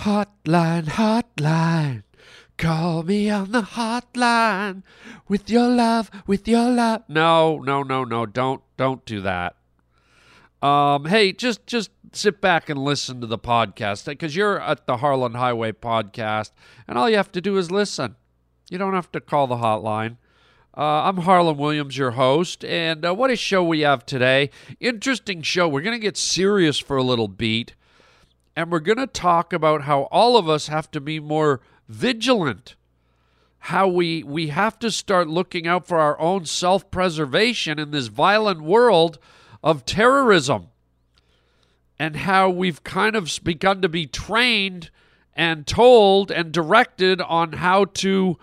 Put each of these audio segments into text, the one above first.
Hotline, hotline. Call me on the hotline with your love, with your love. No, no, no, no. Don't don't do that. Um, hey, just just sit back and listen to the podcast because you're at the Harland Highway podcast, and all you have to do is listen. You don't have to call the hotline. Uh, I'm Harland Williams, your host, and uh, what a show we have today. Interesting show. We're to get serious for a little beat, and we're going to talk about how all of us have to be more vigilant. How we, we have to start looking out for our own self preservation in this violent world of terrorism, and how we've kind of begun to be trained and told and directed on how to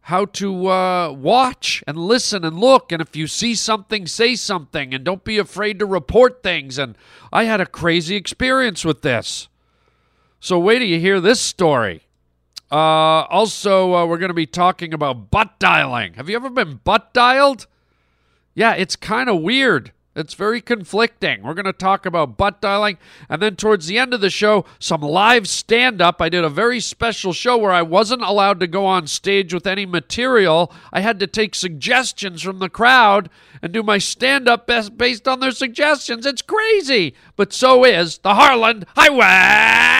how to uh, watch and listen and look. And if you see something, say something and don't be afraid to report things. And I had a crazy experience with this. So, wait till you hear this story. Uh, also, uh, we're going to be talking about butt dialing. Have you ever been butt dialed? Yeah, it's kind of weird. It's very conflicting. We're going to talk about butt dialing. And then towards the end of the show, some live stand up. I did a very special show where I wasn't allowed to go on stage with any material. I had to take suggestions from the crowd and do my stand up best based on their suggestions. It's crazy. But so is the Harland Highway.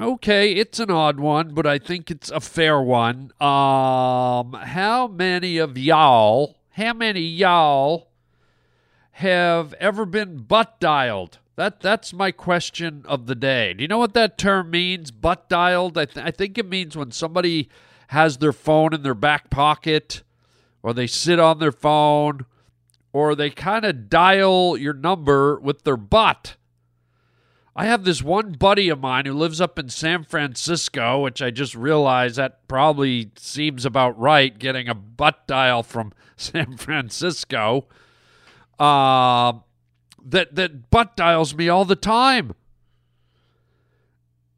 Okay, it's an odd one, but I think it's a fair one. Um, how many of y'all, how many y'all have ever been butt dialed? That that's my question of the day. Do you know what that term means? Butt dialed. I, th- I think it means when somebody has their phone in their back pocket, or they sit on their phone, or they kind of dial your number with their butt. I have this one buddy of mine who lives up in San Francisco, which I just realized that probably seems about right, getting a butt dial from San Francisco. Uh, that that butt dials me all the time.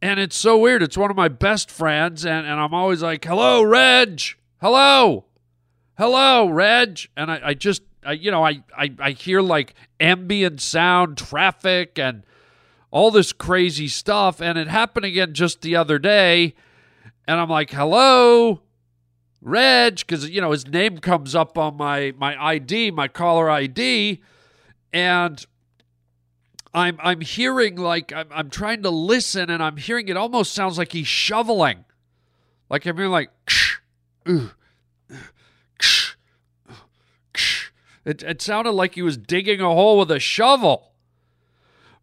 And it's so weird. It's one of my best friends, and, and I'm always like, hello, Reg. Hello. Hello, Reg. And I, I just I, you know, I, I, I hear like ambient sound, traffic, and all this crazy stuff. And it happened again just the other day. And I'm like, hello, Reg, because, you know, his name comes up on my, my ID, my caller ID. And I'm, I'm hearing like, I'm, I'm trying to listen and I'm hearing it almost sounds like he's shoveling. Like I'm hearing like, ksh, ooh, ksh, ksh. It, it sounded like he was digging a hole with a shovel.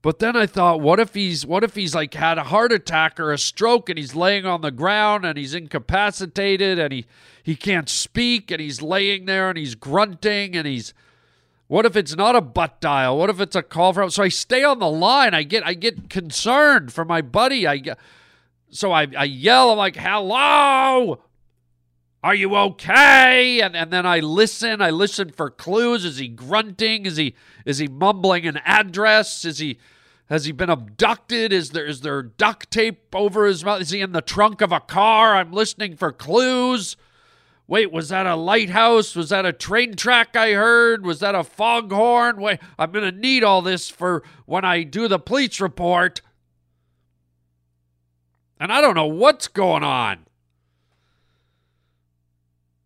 But then I thought, what if he's what if he's like had a heart attack or a stroke and he's laying on the ground and he's incapacitated and he he can't speak and he's laying there and he's grunting and he's what if it's not a butt dial? What if it's a call from so I stay on the line. I get I get concerned for my buddy. I so I, I yell, I'm like, hello. Are you okay? And and then I listen. I listen for clues. Is he grunting? Is he is he mumbling an address? Is he has he been abducted? Is there is there duct tape over his mouth? Is he in the trunk of a car? I'm listening for clues. Wait, was that a lighthouse? Was that a train track I heard? Was that a foghorn? Wait, I'm gonna need all this for when I do the police report. And I don't know what's going on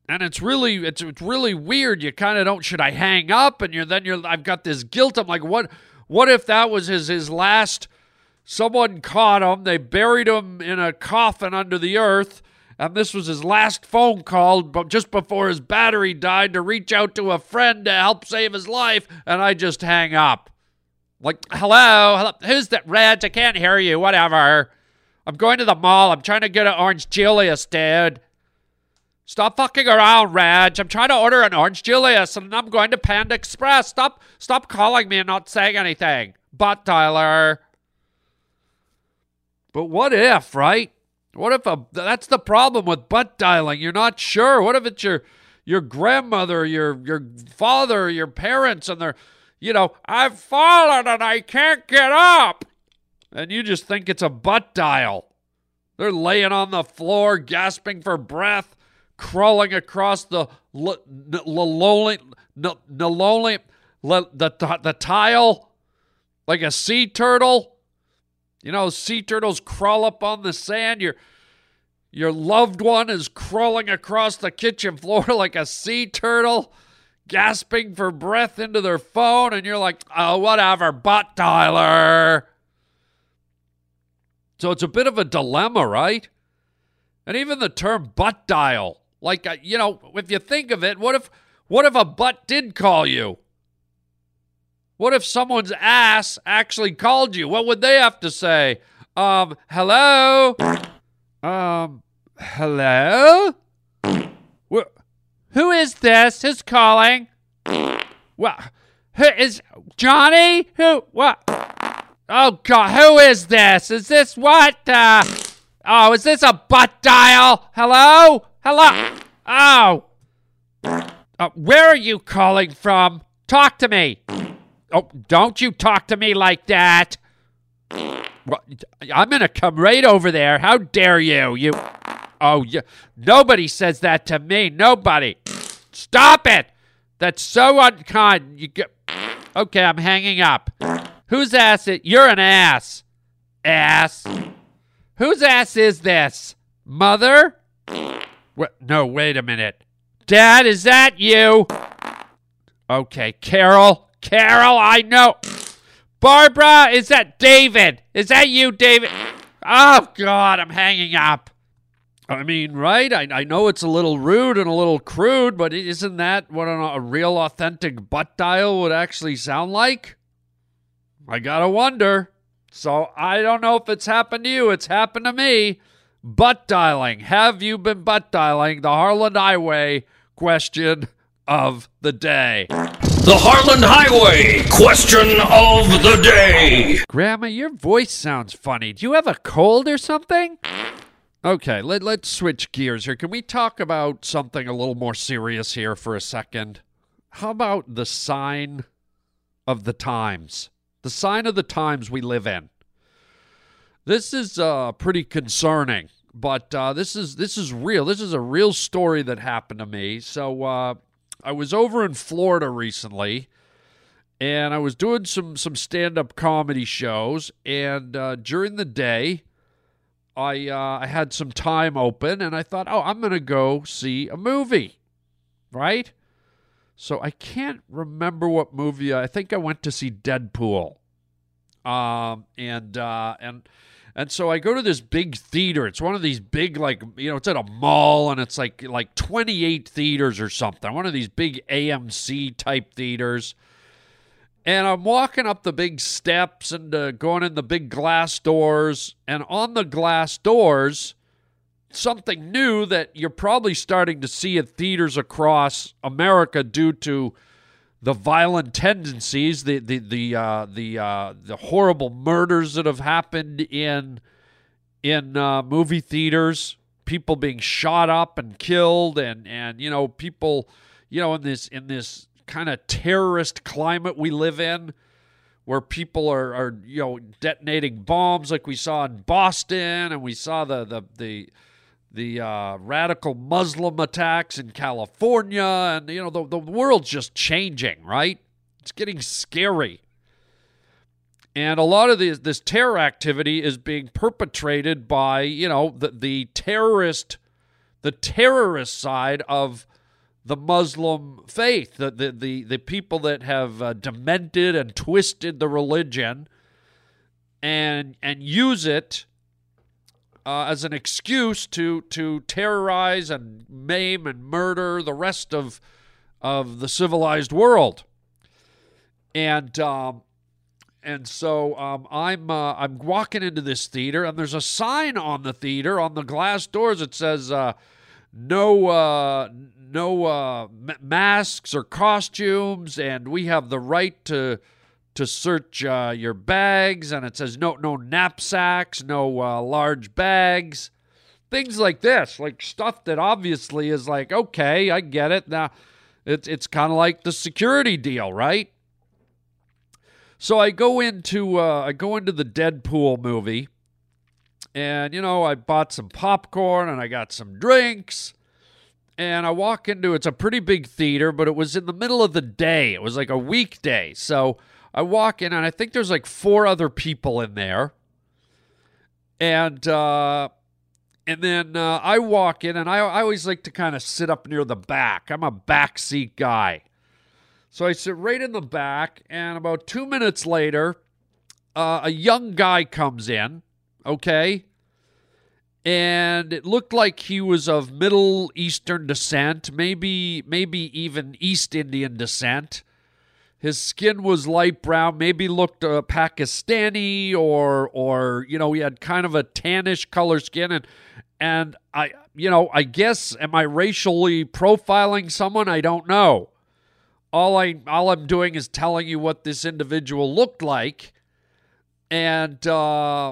and it's really it's, it's really weird you kind of don't should i hang up and you're then you're i've got this guilt i'm like what what if that was his his last someone caught him they buried him in a coffin under the earth and this was his last phone call but just before his battery died to reach out to a friend to help save his life, and I just hang up. Like, hello, hello, who's that? Reg, I can't hear you. Whatever. I'm going to the mall. I'm trying to get an Orange Julius, dude. Stop fucking around, Reg. I'm trying to order an Orange Julius, and I'm going to Panda Express. Stop, stop calling me and not saying anything. Butt dialer. But what if, right? What if a that's the problem with butt dialing? You're not sure. What if it's your your grandmother, your your father, your parents, and they're, you know, I've fallen and I can't get up, and you just think it's a butt dial. They're laying on the floor, gasping for breath, crawling across the the the tile like a sea turtle. You know, sea turtles crawl up on the sand. Your your loved one is crawling across the kitchen floor like a sea turtle, gasping for breath into their phone, and you're like, oh, whatever, butt dialer. So it's a bit of a dilemma, right? And even the term butt dial, like uh, you know, if you think of it, what if what if a butt did call you? What if someone's ass actually called you? What would they have to say? Um, hello? Um, hello? Wh- who is this? Who's calling? Well, who is Johnny? Who? What? Oh God, who is this? Is this what? Uh, oh, is this a butt dial? Hello? Hello? Oh. Uh, where are you calling from? Talk to me. Oh, don't you talk to me like that. I'm going to come right over there. How dare you? You. Oh, you. Nobody says that to me. Nobody. Stop it. That's so unkind. You get. Okay, I'm hanging up. Whose ass it? You're an ass. Ass. Whose ass is this? Mother? What? No, wait a minute. Dad, is that you? Okay, Carol. Carol, I know. Barbara, is that David? Is that you, David? Oh, God, I'm hanging up. I mean, right? I, I know it's a little rude and a little crude, but isn't that what a, a real authentic butt dial would actually sound like? I gotta wonder. So I don't know if it's happened to you. It's happened to me. Butt dialing. Have you been butt dialing? The Harland Highway question of the day. The Harland Highway question of the day. Grandma, your voice sounds funny. Do you have a cold or something? Okay, let, let's switch gears here. Can we talk about something a little more serious here for a second? How about the sign of the times? The sign of the times we live in. This is uh, pretty concerning, but uh, this is this is real. This is a real story that happened to me. So uh, I was over in Florida recently, and I was doing some some stand up comedy shows. And uh, during the day, I uh, I had some time open, and I thought, oh, I'm gonna go see a movie, right? So I can't remember what movie. I think I went to see Deadpool, um, and uh, and and so I go to this big theater. It's one of these big, like you know, it's at a mall, and it's like like 28 theaters or something. One of these big AMC type theaters. And I'm walking up the big steps and uh, going in the big glass doors, and on the glass doors, something new that you're probably starting to see at theaters across America due to the violent tendencies, the the the uh, the uh, the horrible murders that have happened in in uh, movie theaters, people being shot up and killed, and and you know people, you know in this in this kind of terrorist climate we live in, where people are are you know detonating bombs like we saw in Boston, and we saw the the the the uh, radical Muslim attacks in California, and you know the the world's just changing, right? It's getting scary, and a lot of this this terror activity is being perpetrated by you know the the terrorist, the terrorist side of the Muslim faith, the the the, the people that have uh, demented and twisted the religion, and and use it uh, as an excuse to to terrorize and maim and murder the rest of of the civilized world. And um, and so um, I'm uh, I'm walking into this theater, and there's a sign on the theater on the glass doors that says uh, no uh, no uh, masks or costumes, and we have the right to to search uh, your bags, and it says no no knapsacks, no uh, large bags, things like this, like stuff that obviously is like okay, I get it now. It's it's kind of like the security deal, right? So I go into uh, I go into the Deadpool movie, and you know I bought some popcorn and I got some drinks, and I walk into it's a pretty big theater, but it was in the middle of the day. It was like a weekday, so I walk in and I think there's like four other people in there, and uh, and then uh, I walk in and I I always like to kind of sit up near the back. I'm a backseat guy. So I sit right in the back, and about two minutes later, uh, a young guy comes in, okay? And it looked like he was of Middle Eastern descent, maybe maybe even East Indian descent. His skin was light brown, maybe looked uh, Pakistani or or you know he had kind of a tannish color skin. And and I you know I guess am I racially profiling someone? I don't know. All I all I'm doing is telling you what this individual looked like, and uh,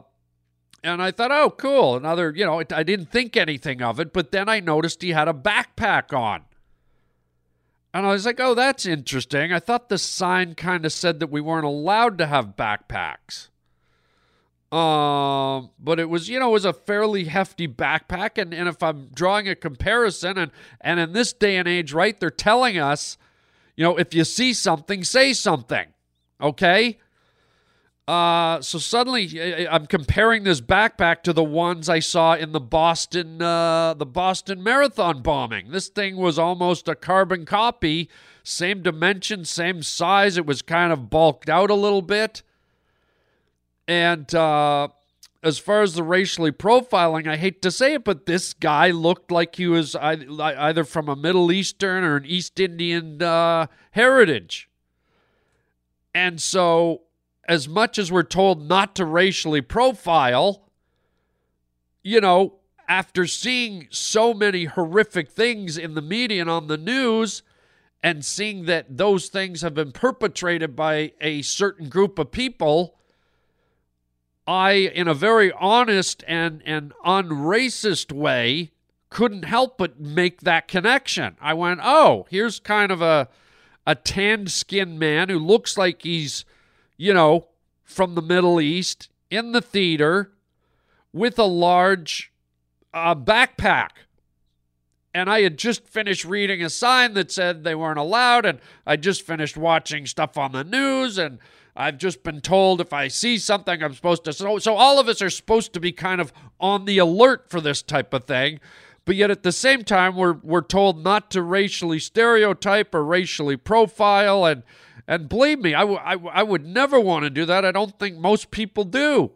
and I thought, oh, cool, another. You know, I didn't think anything of it, but then I noticed he had a backpack on, and I was like, oh, that's interesting. I thought the sign kind of said that we weren't allowed to have backpacks. Um, but it was, you know, it was a fairly hefty backpack, and, and if I'm drawing a comparison, and and in this day and age, right, they're telling us you know, if you see something, say something. Okay? Uh, so suddenly I'm comparing this backpack to the ones I saw in the Boston uh, the Boston Marathon bombing. This thing was almost a carbon copy, same dimension, same size. It was kind of bulked out a little bit. And uh, as far as the racially profiling, I hate to say it, but this guy looked like he was either from a Middle Eastern or an East Indian uh, heritage. And so, as much as we're told not to racially profile, you know, after seeing so many horrific things in the media and on the news, and seeing that those things have been perpetrated by a certain group of people I, in a very honest and, and unracist way, couldn't help but make that connection. I went, oh, here's kind of a a tanned skinned man who looks like he's, you know, from the Middle East in the theater with a large uh, backpack. And I had just finished reading a sign that said they weren't allowed, and I just finished watching stuff on the news, and I've just been told if I see something, I'm supposed to. So, so all of us are supposed to be kind of on the alert for this type of thing. But yet at the same time, we're, we're told not to racially stereotype or racially profile. And, and believe me, I, w- I, w- I would never want to do that. I don't think most people do.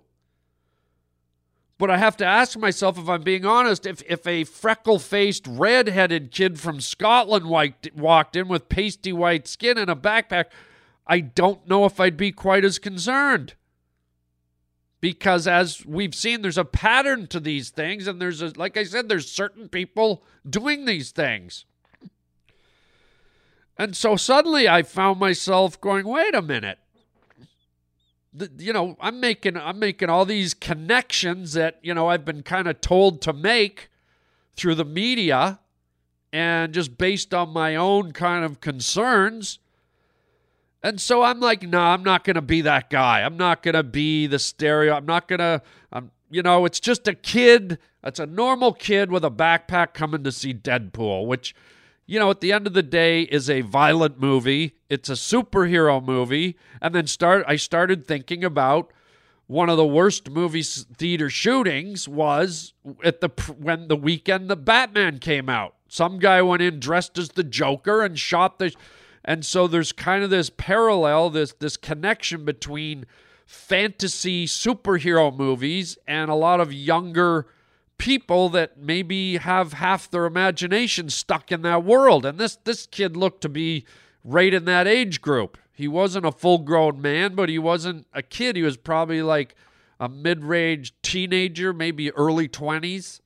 But I have to ask myself if I'm being honest, if, if a freckle faced, red headed kid from Scotland walked in with pasty white skin and a backpack, I don't know if I'd be quite as concerned. Because as we've seen, there's a pattern to these things, and there's a, like I said, there's certain people doing these things. And so suddenly I found myself going, wait a minute. The, you know, I'm making I'm making all these connections that, you know, I've been kind of told to make through the media and just based on my own kind of concerns and so I'm like, no, nah, I'm not going to be that guy. I'm not going to be the stereo. I'm not going to, I'm, you know, it's just a kid. It's a normal kid with a backpack coming to see Deadpool, which, you know, at the end of the day is a violent movie. It's a superhero movie. And then start, I started thinking about one of the worst movie theater shootings was at the when the weekend the Batman came out. Some guy went in dressed as the Joker and shot the and so there's kind of this parallel, this this connection between fantasy superhero movies and a lot of younger people that maybe have half their imagination stuck in that world. And this this kid looked to be right in that age group. He wasn't a full grown man, but he wasn't a kid. He was probably like a mid range teenager, maybe early 20s.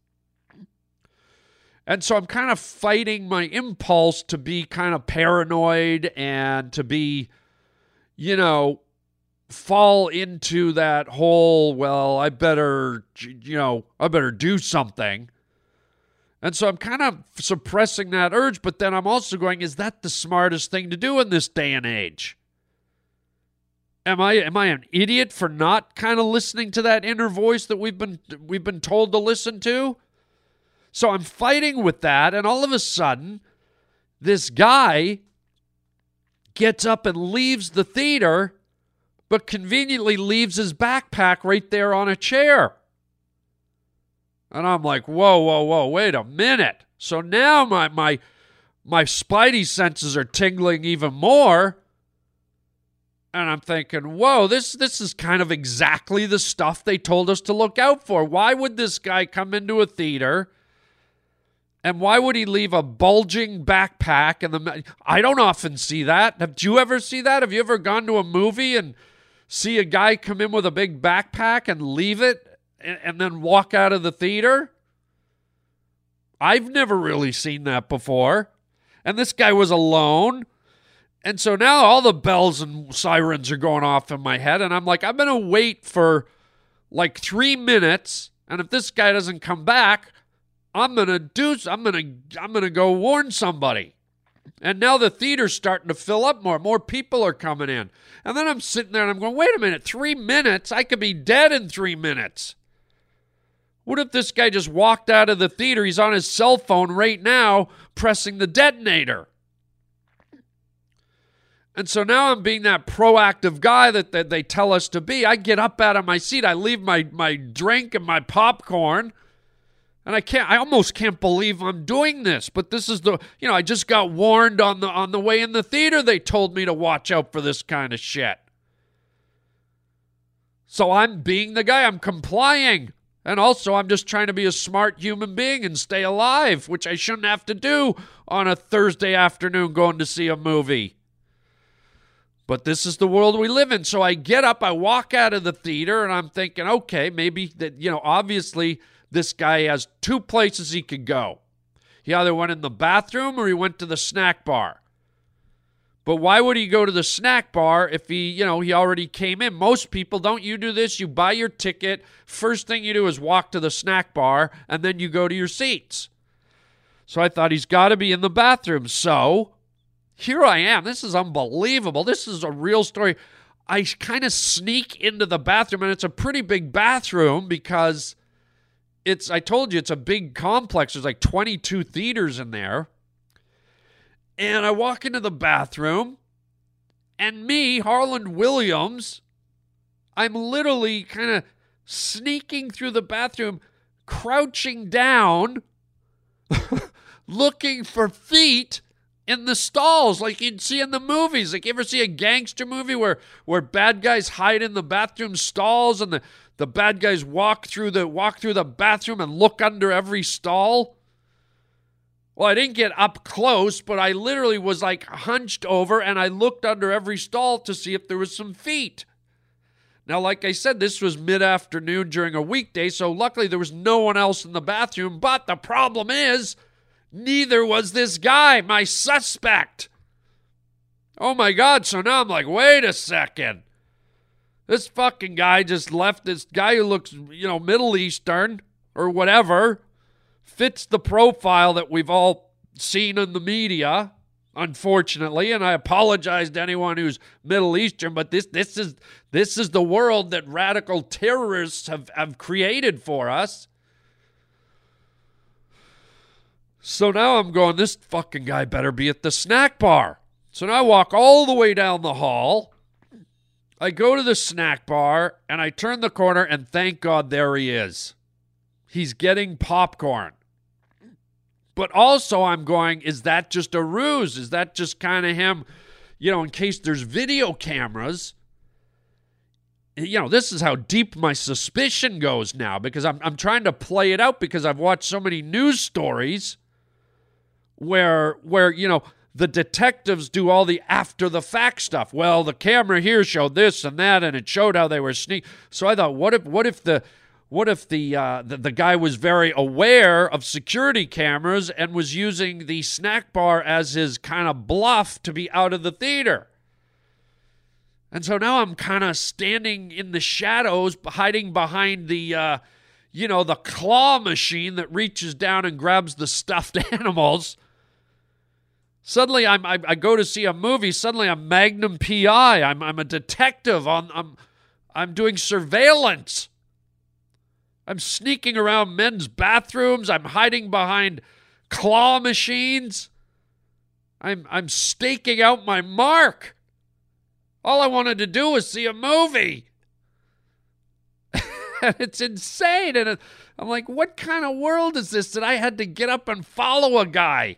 And so I'm kind of fighting my impulse to be kind of paranoid and to be, you know, fall into that whole, well, I better, you know, I better do something. And so I'm kind of suppressing that urge, but then I'm also going, is that the smartest thing to do in this day and age? Am I am I an idiot for not kind of listening to that inner voice that we've been we've been told to listen to? So I'm fighting with that, and all of a sudden, this guy gets up and leaves the theater, but conveniently leaves his backpack right there on a chair. And I'm like, whoa, whoa, whoa, wait a minute. So now my my my spidey senses are tingling even more. And I'm thinking, whoa, this this is kind of exactly the stuff they told us to look out for. Why would this guy come into a theater? And why would he leave a bulging backpack? And the I don't often see that. Have you ever see that? Have you ever gone to a movie and see a guy come in with a big backpack and leave it and, and then walk out of the theater? I've never really seen that before. And this guy was alone. And so now all the bells and sirens are going off in my head. And I'm like, I'm going to wait for like three minutes. And if this guy doesn't come back, I'm gonna do. I'm gonna. I'm gonna go warn somebody. And now the theater's starting to fill up more. More people are coming in. And then I'm sitting there and I'm going, wait a minute, three minutes? I could be dead in three minutes. What if this guy just walked out of the theater? He's on his cell phone right now pressing the detonator. And so now I'm being that proactive guy that, that they tell us to be. I get up out of my seat, I leave my, my drink and my popcorn. And I can't I almost can't believe I'm doing this, but this is the you know, I just got warned on the on the way in the theater they told me to watch out for this kind of shit. So I'm being the guy, I'm complying. And also I'm just trying to be a smart human being and stay alive, which I shouldn't have to do on a Thursday afternoon going to see a movie. But this is the world we live in. So I get up, I walk out of the theater, and I'm thinking, okay, maybe that, you know, obviously this guy has two places he could go. He either went in the bathroom or he went to the snack bar. But why would he go to the snack bar if he, you know, he already came in? Most people don't you do this, you buy your ticket, first thing you do is walk to the snack bar and then you go to your seats. So I thought he's got to be in the bathroom. So here I am. This is unbelievable. This is a real story. I kind of sneak into the bathroom and it's a pretty big bathroom because it's I told you it's a big complex. There's like 22 theaters in there. And I walk into the bathroom and me, Harland Williams, I'm literally kind of sneaking through the bathroom, crouching down, looking for feet in the stalls like you'd see in the movies. Like you ever see a gangster movie where where bad guys hide in the bathroom stalls and the the bad guys walk through the walk through the bathroom and look under every stall. Well, I didn't get up close, but I literally was like hunched over and I looked under every stall to see if there was some feet. Now, like I said, this was mid afternoon during a weekday, so luckily there was no one else in the bathroom. But the problem is, neither was this guy, my suspect. Oh my God. So now I'm like, wait a second. This fucking guy just left this guy who looks, you know, Middle Eastern or whatever, fits the profile that we've all seen in the media, unfortunately. And I apologize to anyone who's Middle Eastern, but this this is this is the world that radical terrorists have, have created for us. So now I'm going, this fucking guy better be at the snack bar. So now I walk all the way down the hall I go to the snack bar and I turn the corner, and thank God there he is. He's getting popcorn. But also, I'm going, is that just a ruse? Is that just kind of him, you know, in case there's video cameras? you know, this is how deep my suspicion goes now because I'm I'm trying to play it out because I've watched so many news stories where where you know the detectives do all the after the fact stuff. Well, the camera here showed this and that, and it showed how they were sneak. So I thought, what if what if the what if the, uh, the the guy was very aware of security cameras and was using the snack bar as his kind of bluff to be out of the theater? And so now I'm kind of standing in the shadows, hiding behind the, uh, you know, the claw machine that reaches down and grabs the stuffed animals. Suddenly, I'm, I, I go to see a movie. Suddenly, I'm Magnum PI. I'm, I'm a detective. On, I'm, I'm doing surveillance. I'm sneaking around men's bathrooms. I'm hiding behind claw machines. I'm, I'm staking out my mark. All I wanted to do was see a movie. and it's insane. And I'm like, what kind of world is this that I had to get up and follow a guy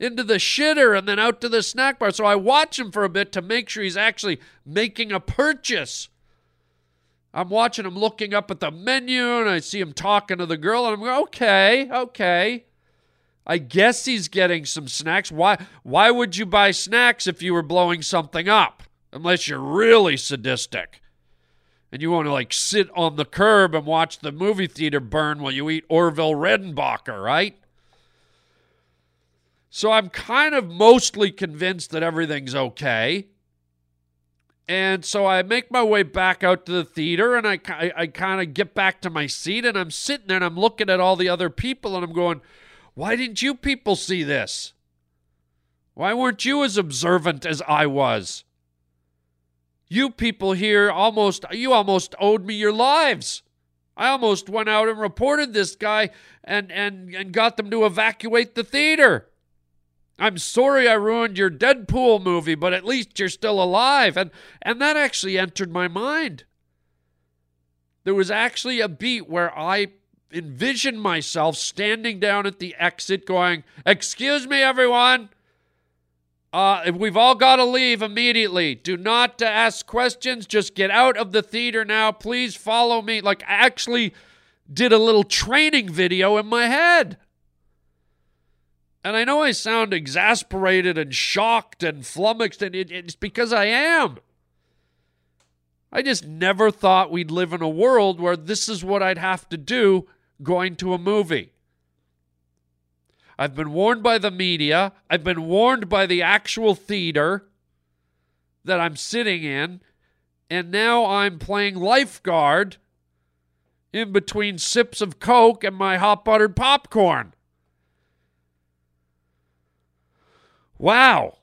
into the shitter and then out to the snack bar? So I watch him for a bit to make sure he's actually making a purchase. I'm watching him looking up at the menu and I see him talking to the girl and I'm going, okay, okay. I guess he's getting some snacks. Why why would you buy snacks if you were blowing something up? Unless you're really sadistic. And you want to like sit on the curb and watch the movie theater burn while you eat Orville Redenbacher, right? So I'm kind of mostly convinced that everything's okay. And so I make my way back out to the theater and I, I, I kind of get back to my seat and I'm sitting there and I'm looking at all the other people and I'm going, why didn't you people see this? Why weren't you as observant as I was? You people here almost, you almost owed me your lives. I almost went out and reported this guy and, and, and got them to evacuate the theater. I'm sorry I ruined your Deadpool movie, but at least you're still alive. And, and that actually entered my mind. There was actually a beat where I envisioned myself standing down at the exit going, Excuse me, everyone. Uh, we've all got to leave immediately. Do not ask questions. Just get out of the theater now. Please follow me. Like, I actually did a little training video in my head. And I know I sound exasperated and shocked and flummoxed, and it, it's because I am. I just never thought we'd live in a world where this is what I'd have to do going to a movie. I've been warned by the media, I've been warned by the actual theater that I'm sitting in, and now I'm playing lifeguard in between sips of Coke and my hot buttered popcorn. Wow.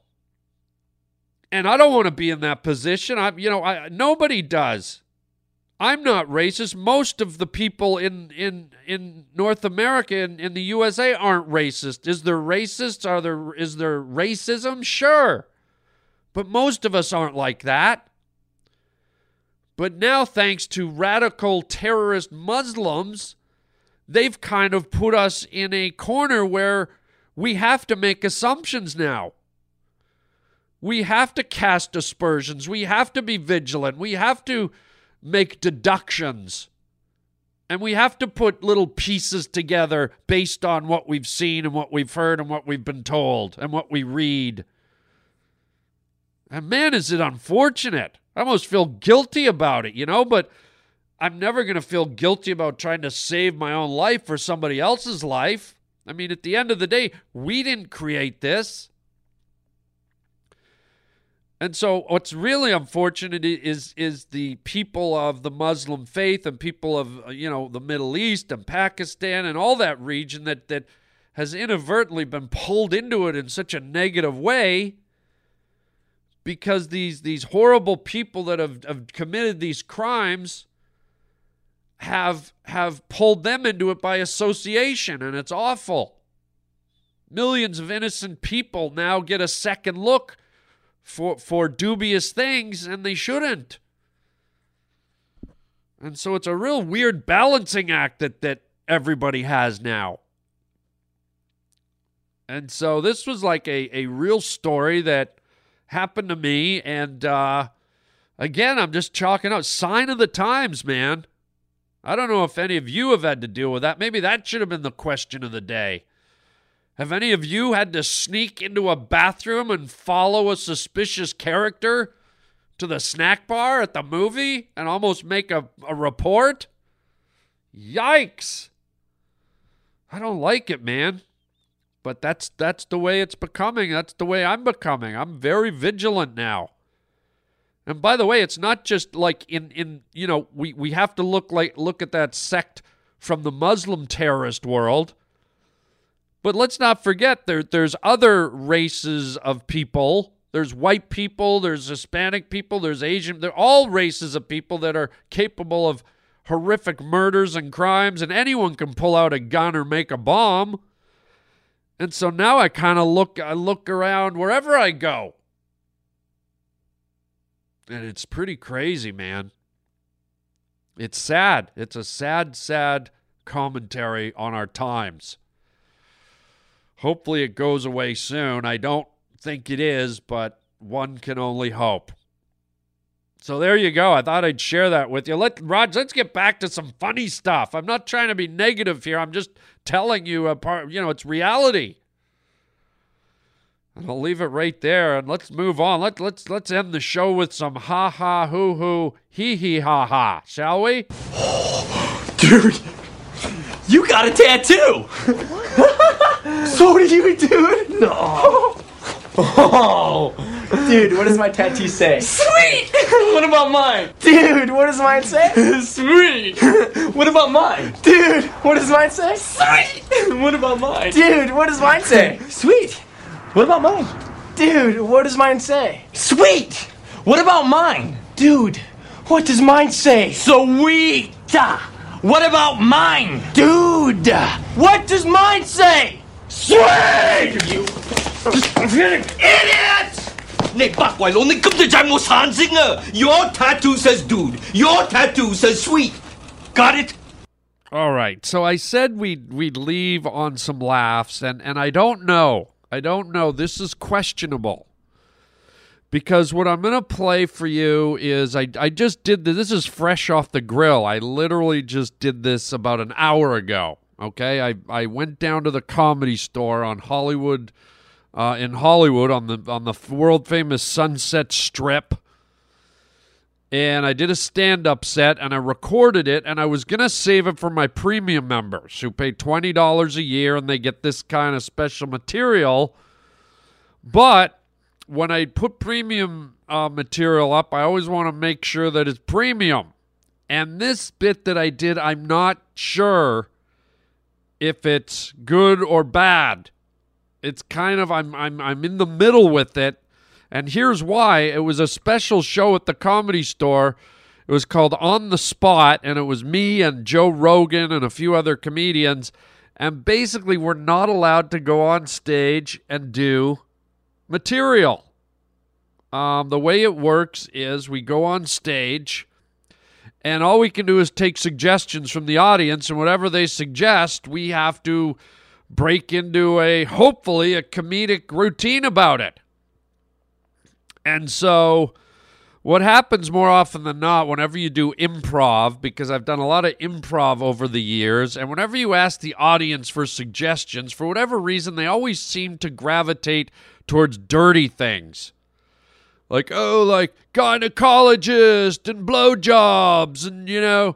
And I don't want to be in that position. I you know, I nobody does. I'm not racist. Most of the people in in in North America in, in the USA aren't racist. Is there racist? Are there is there racism? Sure. But most of us aren't like that. But now thanks to radical terrorist Muslims, they've kind of put us in a corner where we have to make assumptions now. We have to cast aspersions. We have to be vigilant. We have to make deductions. And we have to put little pieces together based on what we've seen and what we've heard and what we've been told and what we read. And man, is it unfortunate. I almost feel guilty about it, you know, but I'm never going to feel guilty about trying to save my own life for somebody else's life. I mean, at the end of the day, we didn't create this. And so what's really unfortunate is is the people of the Muslim faith and people of uh, you know the Middle East and Pakistan and all that region that that has inadvertently been pulled into it in such a negative way because these these horrible people that have, have committed these crimes have have pulled them into it by association and it's awful. Millions of innocent people now get a second look for for dubious things and they shouldn't. And so it's a real weird balancing act that that everybody has now. And so this was like a, a real story that happened to me and uh, Again, I'm just chalking out sign of the times, man. I don't know if any of you have had to deal with that. Maybe that should have been the question of the day. Have any of you had to sneak into a bathroom and follow a suspicious character to the snack bar at the movie and almost make a, a report? Yikes. I don't like it, man. But that's that's the way it's becoming. That's the way I'm becoming. I'm very vigilant now. And by the way, it's not just like in in you know, we we have to look like look at that sect from the Muslim terrorist world. But let's not forget there there's other races of people. There's white people, there's Hispanic people, there's Asian, they're all races of people that are capable of horrific murders and crimes and anyone can pull out a gun or make a bomb. And so now I kind of look I look around wherever I go. And it's pretty crazy, man. It's sad. It's a sad, sad commentary on our times. Hopefully it goes away soon. I don't think it is, but one can only hope. So there you go. I thought I'd share that with you. Let Raj, let's get back to some funny stuff. I'm not trying to be negative here. I'm just telling you a part, you know, it's reality. And I'll leave it right there and let's move on. Let let's let's end the show with some ha ha hoo hoo hee hee ha ha, shall we? Dude, you got a tattoo. so do you, dude? No. Oh, dude, what does my tattoo say? Sweet. what about mine? Dude, what does mine say? Sweet. what about mine? Dude, what does mine say? Sweet. what about mine? Dude, what does mine say? Sweet. What about mine? Dude, what does mine say? Sweet! What about mine? Dude, what does mine say? Sweet! What about mine? Dude! What does mine say? Sweet! You idiot! 내 only come to Jango Sanzinger! Your tattoo says dude. Your tattoo says sweet. Got it? All right. So I said we'd we'd leave on some laughs and and I don't know I don't know. This is questionable because what I'm gonna play for you is I I just did this. This is fresh off the grill. I literally just did this about an hour ago. Okay. I I went down to the comedy store on Hollywood. Uh, in Hollywood on the on the world famous Sunset Strip, and I did a stand up set and I recorded it and I was going to save it for my premium members who pay $20 a year and they get this kind of special material. But when I put premium uh, material up, I always want to make sure that it's premium. And this bit that I did, I'm not sure if it's good or bad. It's kind of I'm I'm I'm in the middle with it and here's why it was a special show at the comedy store. It was called On the Spot, and it was me and Joe Rogan and a few other comedians. And basically, we're not allowed to go on stage and do material. Um, the way it works is we go on stage, and all we can do is take suggestions from the audience, and whatever they suggest, we have to break into a hopefully a comedic routine about it. And so, what happens more often than not, whenever you do improv, because I've done a lot of improv over the years, and whenever you ask the audience for suggestions, for whatever reason, they always seem to gravitate towards dirty things. Like, oh, like gynecologist and blowjobs and, you know,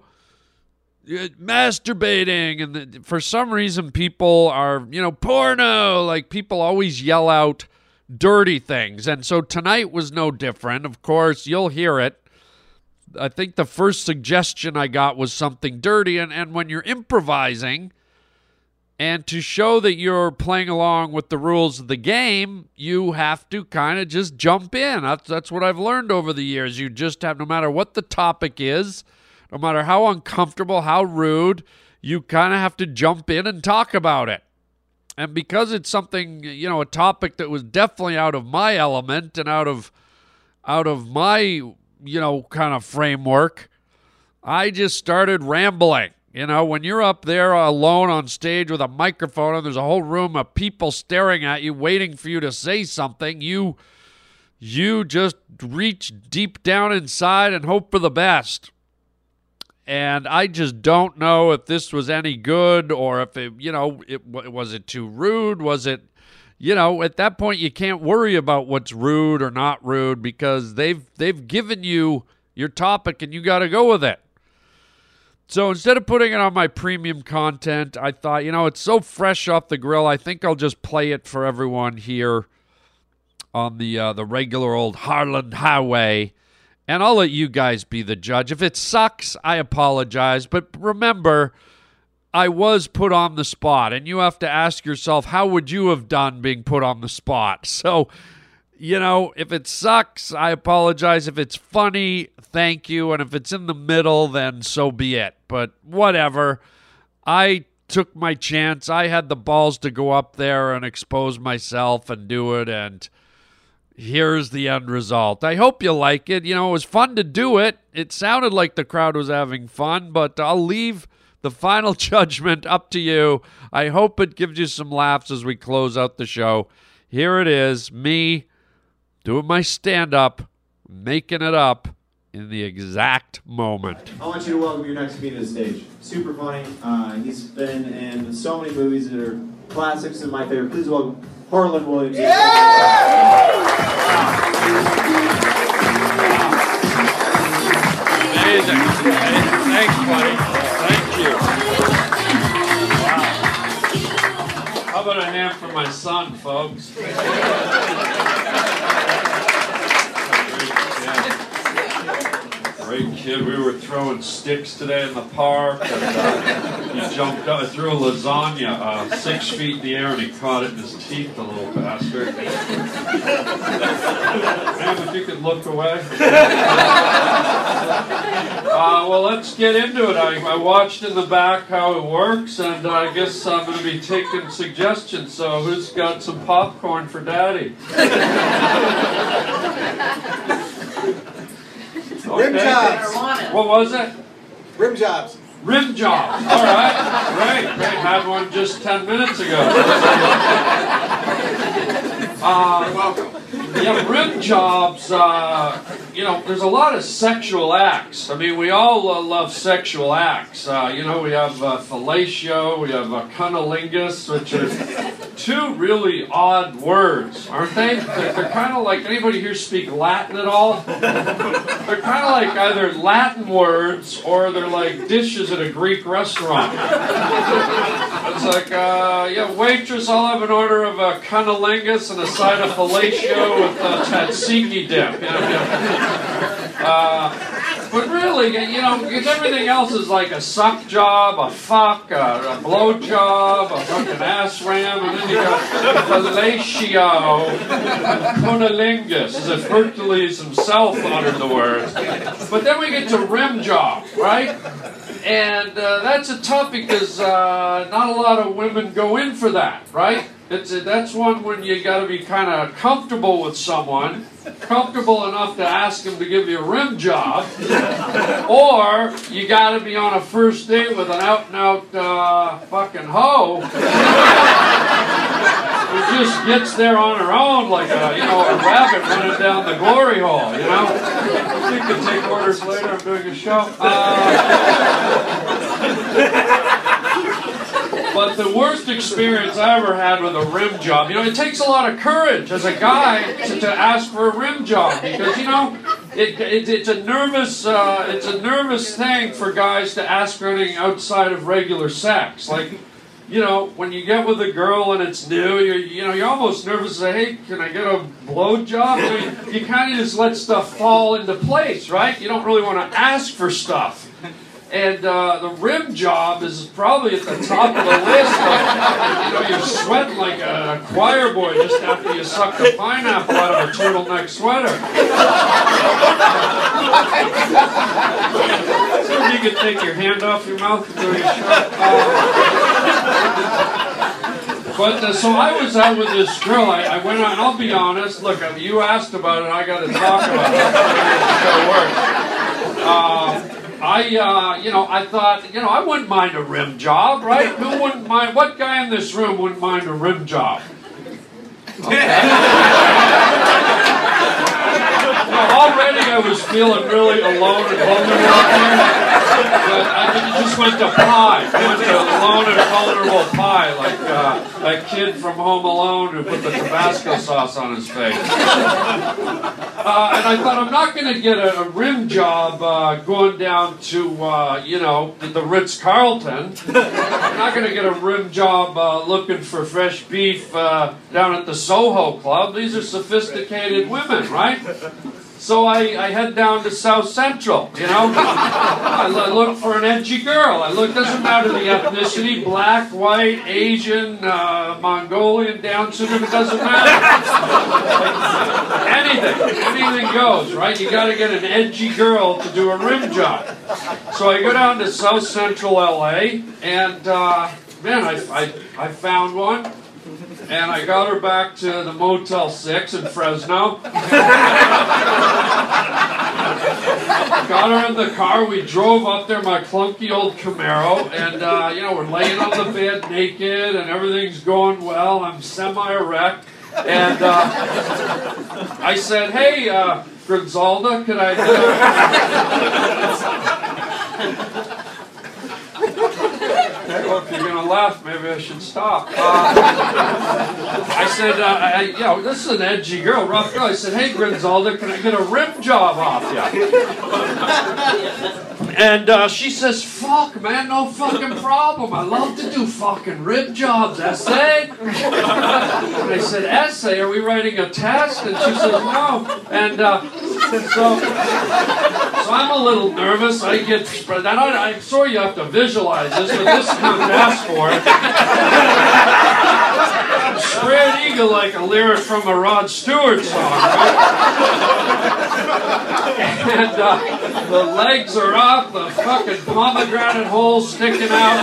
uh, masturbating. And the, for some reason, people are, you know, porno. Like, people always yell out dirty things. And so tonight was no different. Of course, you'll hear it. I think the first suggestion I got was something dirty. And, and when you're improvising, and to show that you're playing along with the rules of the game, you have to kind of just jump in. That's, that's what I've learned over the years. You just have, no matter what the topic is, no matter how uncomfortable, how rude, you kind of have to jump in and talk about it. And because it's something, you know, a topic that was definitely out of my element and out of out of my, you know, kind of framework, I just started rambling. You know, when you're up there alone on stage with a microphone and there's a whole room of people staring at you waiting for you to say something, you you just reach deep down inside and hope for the best. And I just don't know if this was any good or if it, you know, it was it too rude? Was it, you know, at that point you can't worry about what's rude or not rude because they've they've given you your topic and you got to go with it. So instead of putting it on my premium content, I thought, you know, it's so fresh off the grill. I think I'll just play it for everyone here on the uh, the regular old Harland Highway, and I'll let you guys be the judge. If it sucks, I apologize, but remember, I was put on the spot, and you have to ask yourself, how would you have done being put on the spot? So, you know, if it sucks, I apologize. If it's funny, thank you, and if it's in the middle, then so be it. But whatever, I took my chance. I had the balls to go up there and expose myself and do it, and here's the end result. I hope you like it. You know, it was fun to do it. It sounded like the crowd was having fun, but I'll leave the final judgment up to you. I hope it gives you some laughs as we close out the show. Here it is me doing my stand up, making it up in the exact moment. I want you to welcome your next comedian to the stage. Super funny. Uh, he's been in so many movies that are classics and my favorite. Please welcome Harland Williams. Amazing. Thanks, buddy. Thank you. Wow. How about a hand for my son, folks? Great kid. We were throwing sticks today in the park, and uh, he jumped up. I threw a lasagna uh, six feet in the air, and he caught it in his teeth, the little bastard. Ma'am, if you could look away. Uh, well, let's get into it. I, I watched in the back how it works, and I guess I'm going to be taking suggestions. So, who's got some popcorn for Daddy? Rim jobs. What was it? Rim jobs. Rim jobs. All right. Great. Great. Had one just 10 minutes ago. Uh, welcome. Yeah, rim jobs, uh, you know, there's a lot of sexual acts. I mean, we all uh, love sexual acts. Uh, you know, we have uh, fellatio, we have uh, cunnilingus, which are two really odd words, aren't they? They're, they're kind of like, anybody here speak Latin at all? They're kind of like either Latin words or they're like dishes at a Greek restaurant. It's like, uh, yeah, waitress, I'll have an order of a cunnilingus and a side of fellatio with uh, tzatziki dip. You know, you know. Uh, but really, you know, because everything else is like a suck job, a fuck, a, a blow job, a fucking ass ram, and then you got fellatio, cunnilingus, as if Hercules himself uttered the words. But then we get to rim job, right? And uh, that's a tough because uh, not a lot of women go in for that, right? It's that's one when you got to be kind of comfortable with someone, comfortable enough to ask them to give you a rim job, or you got to be on a first date with an out and out uh, fucking hoe who just gets there on her own like a you know a rabbit running down the glory hole. You know, you can take orders later. I'm doing a show. Uh, but the worst experience I ever had with a rim job, you know, it takes a lot of courage as a guy to, to ask for a rim job because you know it, it, it's a nervous uh, it's a nervous thing for guys to ask for anything outside of regular sex. Like, you know, when you get with a girl and it's new, you're you know you're almost nervous to say, "Hey, can I get a blow job?" I mean, you kind of just let stuff fall into place, right? You don't really want to ask for stuff. And uh, the rim job is probably at the top of the list. Of, you know, you're sweating like a choir boy just after you suck the pineapple out of a turtleneck sweater. so you could take your hand off your mouth and your shot. Uh, but uh, so I was out with this girl. I, I went and I'll be honest. Look, I mean, you asked about it. I got to talk about it. It's gonna work. I, uh, you know, I thought, you know, I wouldn't mind a rim job, right? Who wouldn't mind? What guy in this room wouldn't mind a rim job? Okay. already I was feeling really alone and vulnerable out there. But I just went to pie. Went to alone and vulnerable pie, like uh, that kid from Home Alone who put the Tabasco sauce on his face. Uh, and I thought I'm not going to get a, a rim job uh, going down to uh, you know the, the Ritz Carlton. I'm not going to get a rim job uh, looking for fresh beef uh, down at the Soho Club. These are sophisticated women, right? So I, I head down to South Central, you know. I lo- look for an edgy girl. I look, doesn't matter the ethnicity, black, white, Asian, uh, Mongolian, Down syndrome, it doesn't matter. anything, anything goes, right? You got to get an edgy girl to do a rim job. So I go down to South Central LA, and uh, man, I, I, I found one. And I got her back to the Motel 6 in Fresno. got her in the car. We drove up there, my clunky old Camaro, and uh, you know we're laying on the bed naked, and everything's going well. I'm semi-erect, and uh, I said, "Hey, uh, Grinzalda, could I?" Okay, well, if you're gonna laugh, maybe I should stop. Uh, I said, uh, I, you know, this is an edgy girl, rough girl. I said, hey, Grinzalda, can I get a rim job off you? And uh, she says, fuck, man, no fucking problem. I love to do fucking rib jobs. Essay? And I said, essay? Are we writing a test? And she says, no. And uh, so, so I'm a little nervous. I get spread. I, I'm sorry you have to visualize this, but this comes asked for. Spread eagle like a lyric from a Rod Stewart song, right? and uh, the legs are up, the fucking pomegranate hole sticking out.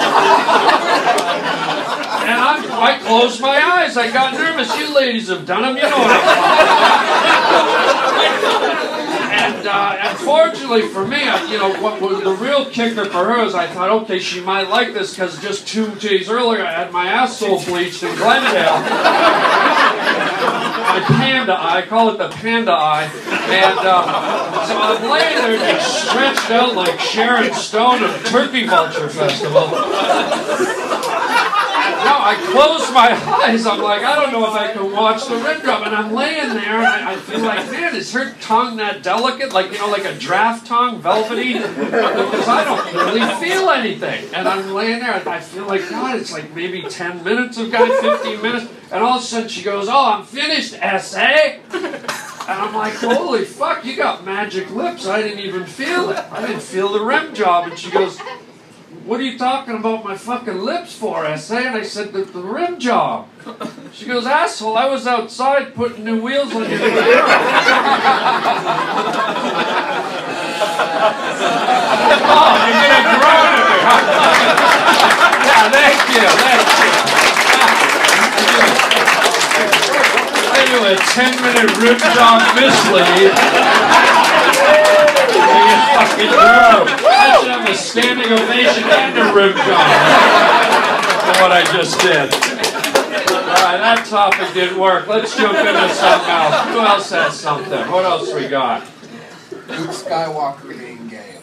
And I'm, I closed my eyes. I got nervous. You ladies have done them. You know what I'm and uh, unfortunately for me, I, you know, what was the real kicker for her is I thought, okay, she might like this because just two days earlier I had my asshole bleached in Glendale. my panda eye, I call it the panda eye. And uh, so I'm laying there stretched out like Sharon Stone the Turkey Vulture Festival. I close my eyes. I'm like, I don't know if I can watch the rim job. And I'm laying there, and I, I feel like, man, is her tongue that delicate? Like, you know, like a draft tongue, velvety? Because I don't really feel anything. And I'm laying there, and I feel like, God, it's like maybe 10 minutes of guy, 15 minutes. And all of a sudden she goes, Oh, I'm finished, essay. And I'm like, holy fuck, you got magic lips. I didn't even feel it. I didn't feel the rim job. And she goes, what are you talking about my fucking lips for, essay? And I said, the, the rim job. She goes, asshole, I was outside putting new wheels on your oh, you're gonna groan at me. yeah, thank you, thank you. Anyway, 10 minute rib job mislead. You fucking groan. I should have a standing ovation and a rib job for what I just did. Alright, that topic didn't work. Let's jump into something else. Who else has something? What else we got? Luke Skywalker being gay.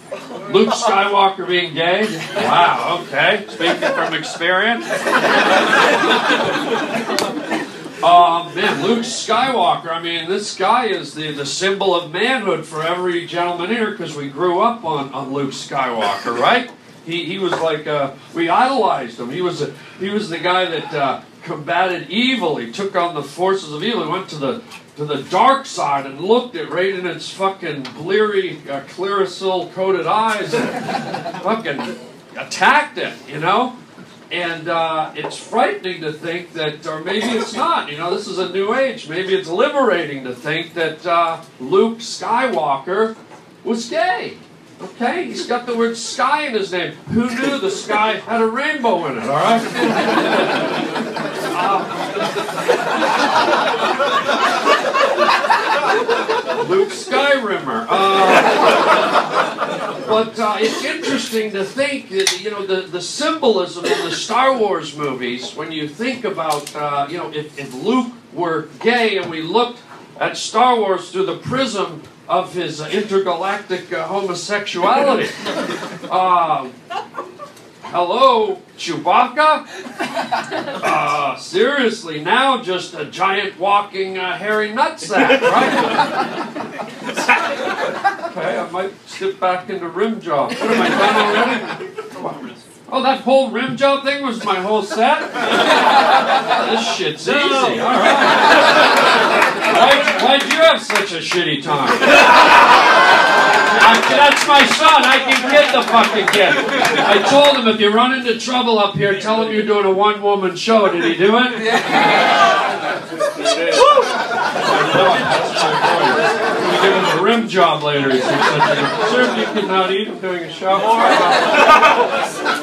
Luke Skywalker being gay? Wow, okay. Speaking from experience. Um, man, Luke Skywalker. I mean, this guy is the, the symbol of manhood for every gentleman here because we grew up on, on Luke Skywalker, right? He, he was like uh, we idolized him. He was a, he was the guy that uh, combated evil. He took on the forces of evil. He went to the to the dark side and looked it right in its fucking bleary, uh, coated eyes and fucking attacked it. You know. And uh, it's frightening to think that, or maybe it's not. You know, this is a new age. Maybe it's liberating to think that uh, Luke Skywalker was gay. Okay, he's got the word sky in his name. Who knew the sky had a rainbow in it? All right. Uh, Luke Skyrimmer. Uh, but uh, it's interesting to think that, you know, the, the symbolism in the Star Wars movies, when you think about, uh, you know, if, if Luke were gay and we looked at Star Wars through the prism of his intergalactic uh, homosexuality. Uh, hello, Chewbacca? Uh, seriously, now just a giant walking uh, hairy nutsack, right? okay, I might slip back into rim job. What am I done already? Oh, that whole rim job thing was my whole set? this shit's easy. All right. Why'd, why'd you have such a shitty time? I, that's my son. I can get the fucking kid. I told him if you run into trouble up here, tell him you're doing a one woman show. Did he do it? We give him a rim job later. He said, Sir, you cannot eat. I'm doing a show.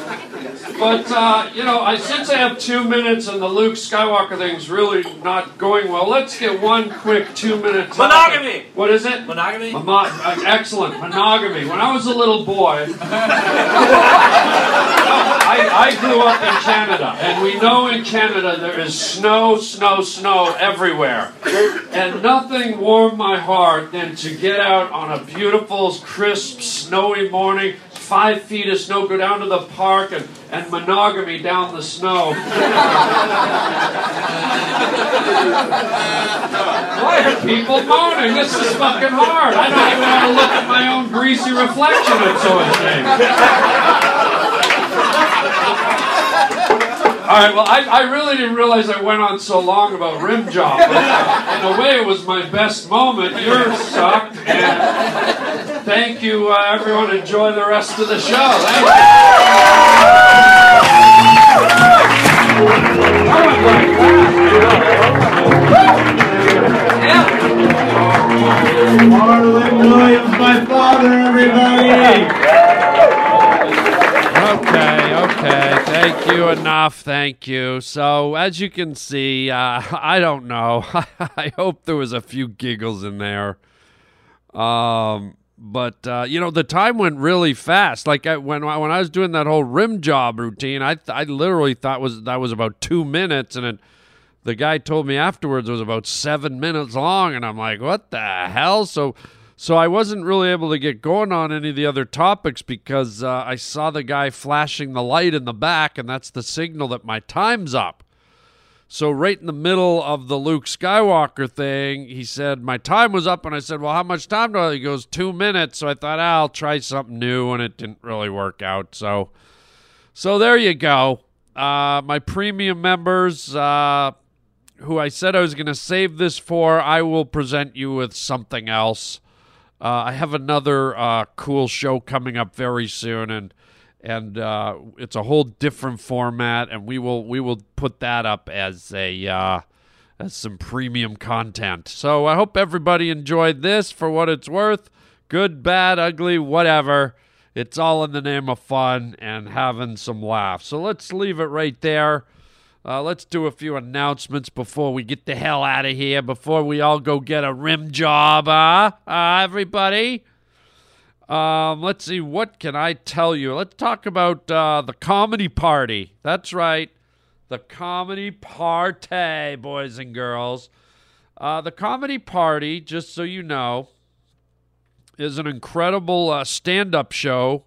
But uh, you know, I since I have two minutes and the Luke Skywalker thing's really not going well, let's get one quick two-minute topic. Monogamy. What is it? Monogamy. Mono- uh, excellent monogamy. When I was a little boy, I, I grew up in Canada, and we know in Canada there is snow, snow, snow everywhere, and nothing warmed my heart than to get out on a beautiful, crisp, snowy morning. Five feet of snow, go down to the park and, and monogamy down the snow. Why are people moaning? This is fucking hard. I don't even want to look at my own greasy reflection. It's so. All right, well, I, I really didn't realize I went on so long about rim job. In a way, it was my best moment. Yours sucked. And thank you, uh, everyone. Enjoy the rest of the show. Thank you. Harland Williams, my father, everybody. Okay, okay. Thank you enough. Thank you. So, as you can see, uh, I don't know. I hope there was a few giggles in there. Um, but uh, you know, the time went really fast. Like I, when when I was doing that whole rim job routine, I I literally thought was that was about two minutes, and it, the guy told me afterwards it was about seven minutes long, and I'm like, what the hell? So. So I wasn't really able to get going on any of the other topics because uh, I saw the guy flashing the light in the back, and that's the signal that my time's up. So right in the middle of the Luke Skywalker thing, he said my time was up, and I said, "Well, how much time do I?" He goes, two minutes." So I thought, ah, "I'll try something new," and it didn't really work out. So, so there you go. Uh, my premium members, uh, who I said I was going to save this for, I will present you with something else. Uh, I have another uh, cool show coming up very soon, and and uh, it's a whole different format, and we will we will put that up as a uh, as some premium content. So I hope everybody enjoyed this for what it's worth. Good, bad, ugly, whatever. It's all in the name of fun and having some laughs. So let's leave it right there. Uh, let's do a few announcements before we get the hell out of here, before we all go get a rim job, uh, uh everybody. Um, let's see, what can I tell you? Let's talk about uh, the comedy party. That's right, the comedy party, boys and girls. Uh, the comedy party, just so you know, is an incredible uh, stand up show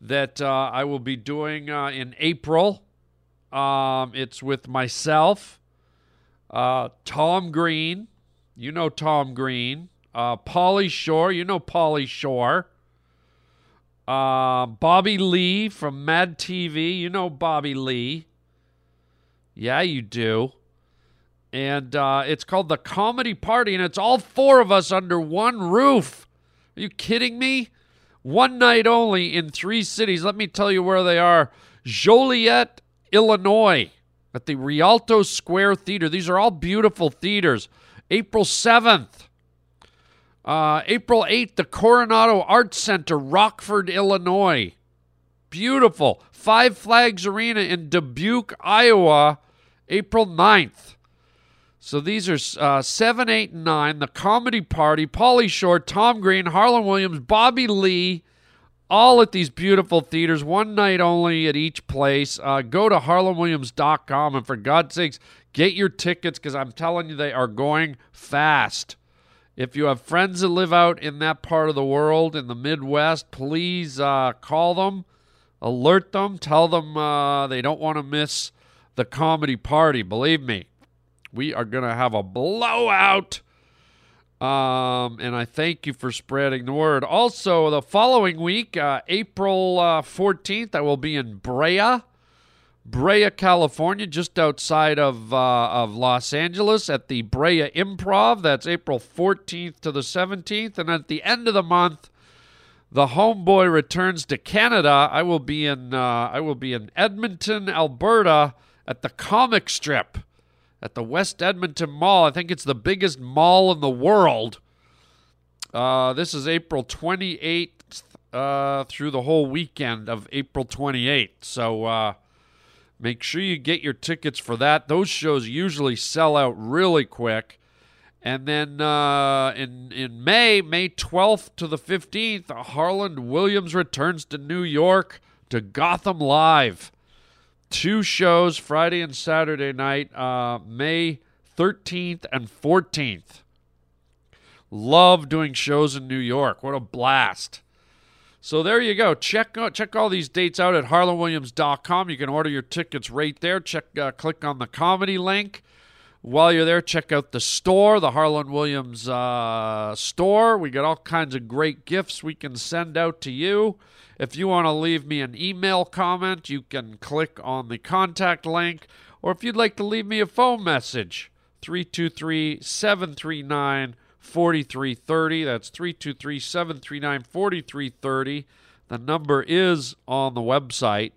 that uh, I will be doing uh, in April. Um, it's with myself, uh, Tom Green. You know Tom Green. Uh, Pauly Shore. You know Pauly Shore. Uh, Bobby Lee from Mad TV. You know Bobby Lee. Yeah, you do. And uh, it's called the Comedy Party, and it's all four of us under one roof. Are you kidding me? One night only in three cities. Let me tell you where they are Joliet, Illinois, at the Rialto Square Theater. These are all beautiful theaters. April 7th. Uh, April 8th, the Coronado Arts Center, Rockford, Illinois. Beautiful. Five Flags Arena in Dubuque, Iowa, April 9th. So these are uh, 7, 8, and 9. The Comedy Party, Pauly Shore, Tom Green, Harland Williams, Bobby Lee, all at these beautiful theaters, one night only at each place. Uh, go to harlandwilliams.com and for God's sakes, get your tickets because I'm telling you, they are going fast. If you have friends that live out in that part of the world, in the Midwest, please uh, call them, alert them, tell them uh, they don't want to miss the comedy party. Believe me, we are going to have a blowout. Um, and I thank you for spreading the word. Also, the following week, uh, April uh, 14th, I will be in Brea. Brea, California, just outside of uh, of Los Angeles at the Brea Improv. That's April 14th to the 17th, and at the end of the month, the homeboy returns to Canada. I will be in uh, I will be in Edmonton, Alberta, at the Comic Strip at the West Edmonton Mall. I think it's the biggest mall in the world. Uh, this is April 28th uh, through the whole weekend of April 28th. So. Make sure you get your tickets for that. Those shows usually sell out really quick. And then uh, in in May, May 12th to the 15th, Harland Williams returns to New York to Gotham Live. Two shows, Friday and Saturday night, uh, May 13th and 14th. Love doing shows in New York. What a blast. So there you go. Check check all these dates out at harlandwilliams.com. You can order your tickets right there. Check uh, click on the comedy link. While you're there, check out the store, the Harland Williams uh, store. We got all kinds of great gifts we can send out to you. If you want to leave me an email comment, you can click on the contact link. Or if you'd like to leave me a phone message, 323 739 4330. That's 323 739 4330. The number is on the website.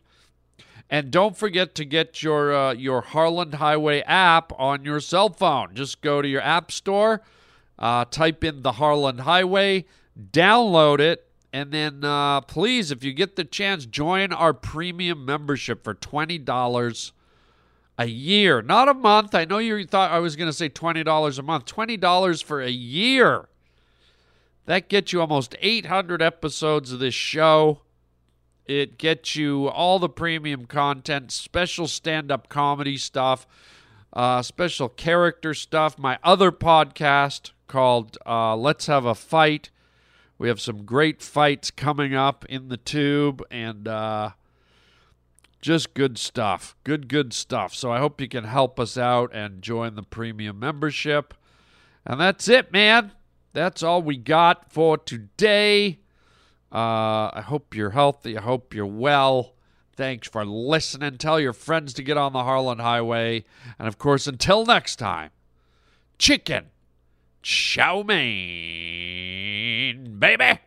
And don't forget to get your uh, your Harland Highway app on your cell phone. Just go to your app store, uh, type in the Harland Highway, download it, and then uh, please, if you get the chance, join our premium membership for twenty dollars a year, not a month. I know you thought I was going to say $20 a month. $20 for a year. That gets you almost 800 episodes of this show. It gets you all the premium content, special stand up comedy stuff, uh, special character stuff. My other podcast called uh, Let's Have a Fight. We have some great fights coming up in the tube, and uh, just good stuff. Good, good stuff. So I hope you can help us out and join the premium membership. And that's it, man. That's all we got for today. Uh, I hope you're healthy. I hope you're well. Thanks for listening. Tell your friends to get on the Harland Highway. And of course, until next time, chicken chow mein, baby.